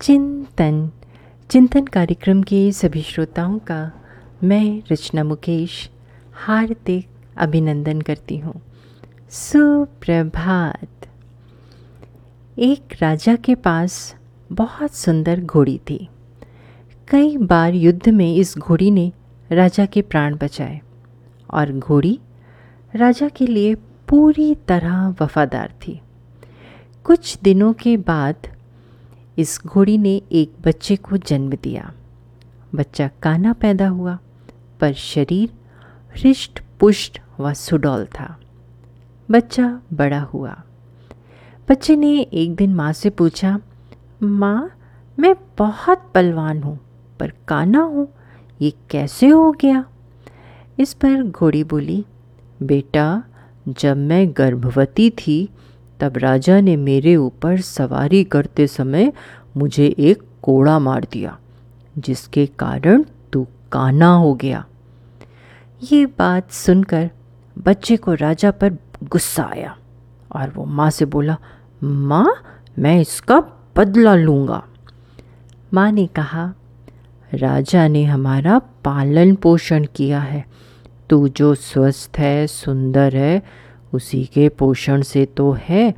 चिंतन। चिंतन कार्यक्रम के सभी श्रोताओं का मैं रचना मुकेश हार्दिक अभिनंदन करती हूँ। सुप्रभात। एक राजा के पास बहुत सुंदर घोड़ी थी। कई बार युद्ध में इस घोड़ी ने राजा के प्राण बचाए और घोड़ी राजा के लिए पूरी तरह वफादार थी। कुछ दिनों के बाद इस घोड़ी ने एक बच्चे को जन्म दिया। बच्चा काना पैदा हुआ, पर शरीर हृष्ट, पुष्ट व सुडौल था। बच्चा बड़ा हुआ। बच्चे ने एक दिन माँ से पूछा, माँ, मैं बहुत पलवान हूँ, पर काना हूँ, ये कैसे हो गया? इस पर घोड़ी बोली, बेटा, जब मैं गर्भवती थी तब राजा ने मेरे ऊपर सवारी करते समय मुझे एक कोड़ा मार दिया, जिसके कारण तू काना हो गया। ये बात सुनकर बच्चे को राजा पर गुस्सा आया और वो माँ से बोला, माँ, मैं इसका बदला लूँगा। माँ ने कहा, राजा ने हमारा पालन पोषण किया है। तू जो स्वस्थ है, सुंदर है उसी के पोषण से तो है।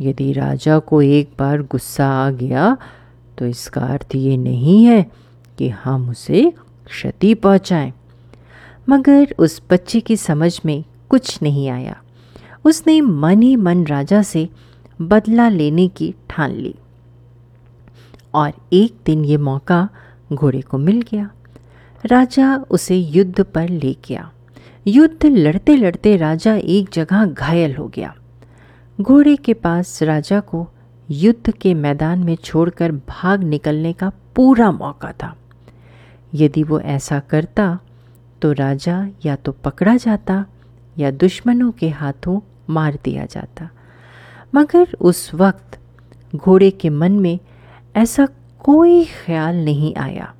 यदि राजा को एक बार गुस्सा आ गया तो इसका अर्थ ये नहीं है कि हम उसे क्षति पहुंचाएँ। मगर उस बच्चे की समझ में कुछ नहीं आया। उसने मन ही मन राजा से बदला लेने की ठान ली। और एक दिन ये मौका घोड़े को मिल गया। राजा उसे युद्ध पर ले गया। युद्ध लड़ते लड़ते राजा एक जगह घायल हो गया। घोड़े के पास राजा को युद्ध के मैदान में छोड़कर भाग निकलने का पूरा मौका था। यदि वो ऐसा करता तो राजा या तो पकड़ा जाता, या दुश्मनों के हाथों मार दिया जाता। मगर उस वक्त घोड़े के मन में ऐसा कोई ख्याल नहीं आया,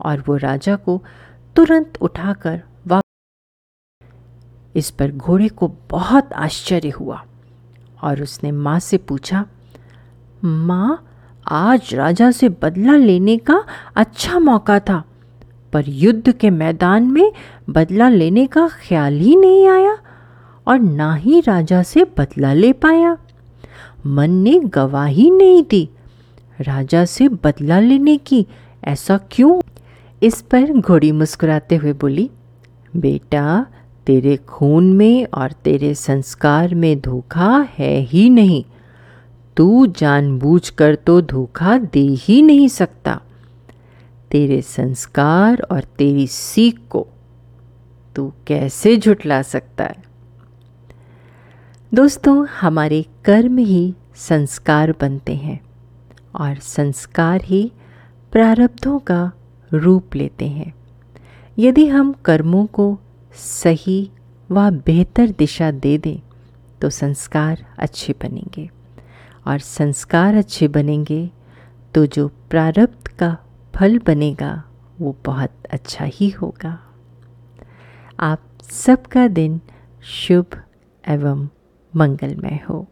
और वो राजा को तुरंत उठाकर इस पर घोड़े को बहुत आश्चर्य हुआ और उसने माँ से पूछा, माँ, आज राजा से बदला लेने का अच्छा मौका था, पर युद्ध के मैदान में बदला लेने का ख्याल ही नहीं आया और ना ही राजा से बदला ले पाया। मन ने गवाही नहीं दी। राजा से बदला लेने की ऐसा क्यों? इस पर घोड़ी मुस्कुराते हुए बोली, बेटा तेरे खून में और तेरे संस्कार में धोखा है ही नहीं। तू जानबूझकर तो धोखा दे ही नहीं सकता। तेरे संस्कार और तेरी सीख को तू कैसे झुटला सकता है? दोस्तों, हमारे कर्म ही संस्कार बनते हैं और संस्कार ही प्रारब्धों का रूप लेते हैं। यदि हम कर्मों को सही व बेहतर दिशा दे दें तो संस्कार अच्छे बनेंगे। और संस्कार अच्छे बनेंगे तो जो प्रारब्ध का फल बनेगा, वो बहुत अच्छा ही होगा। आप सबका दिन शुभ एवं मंगलमय हो।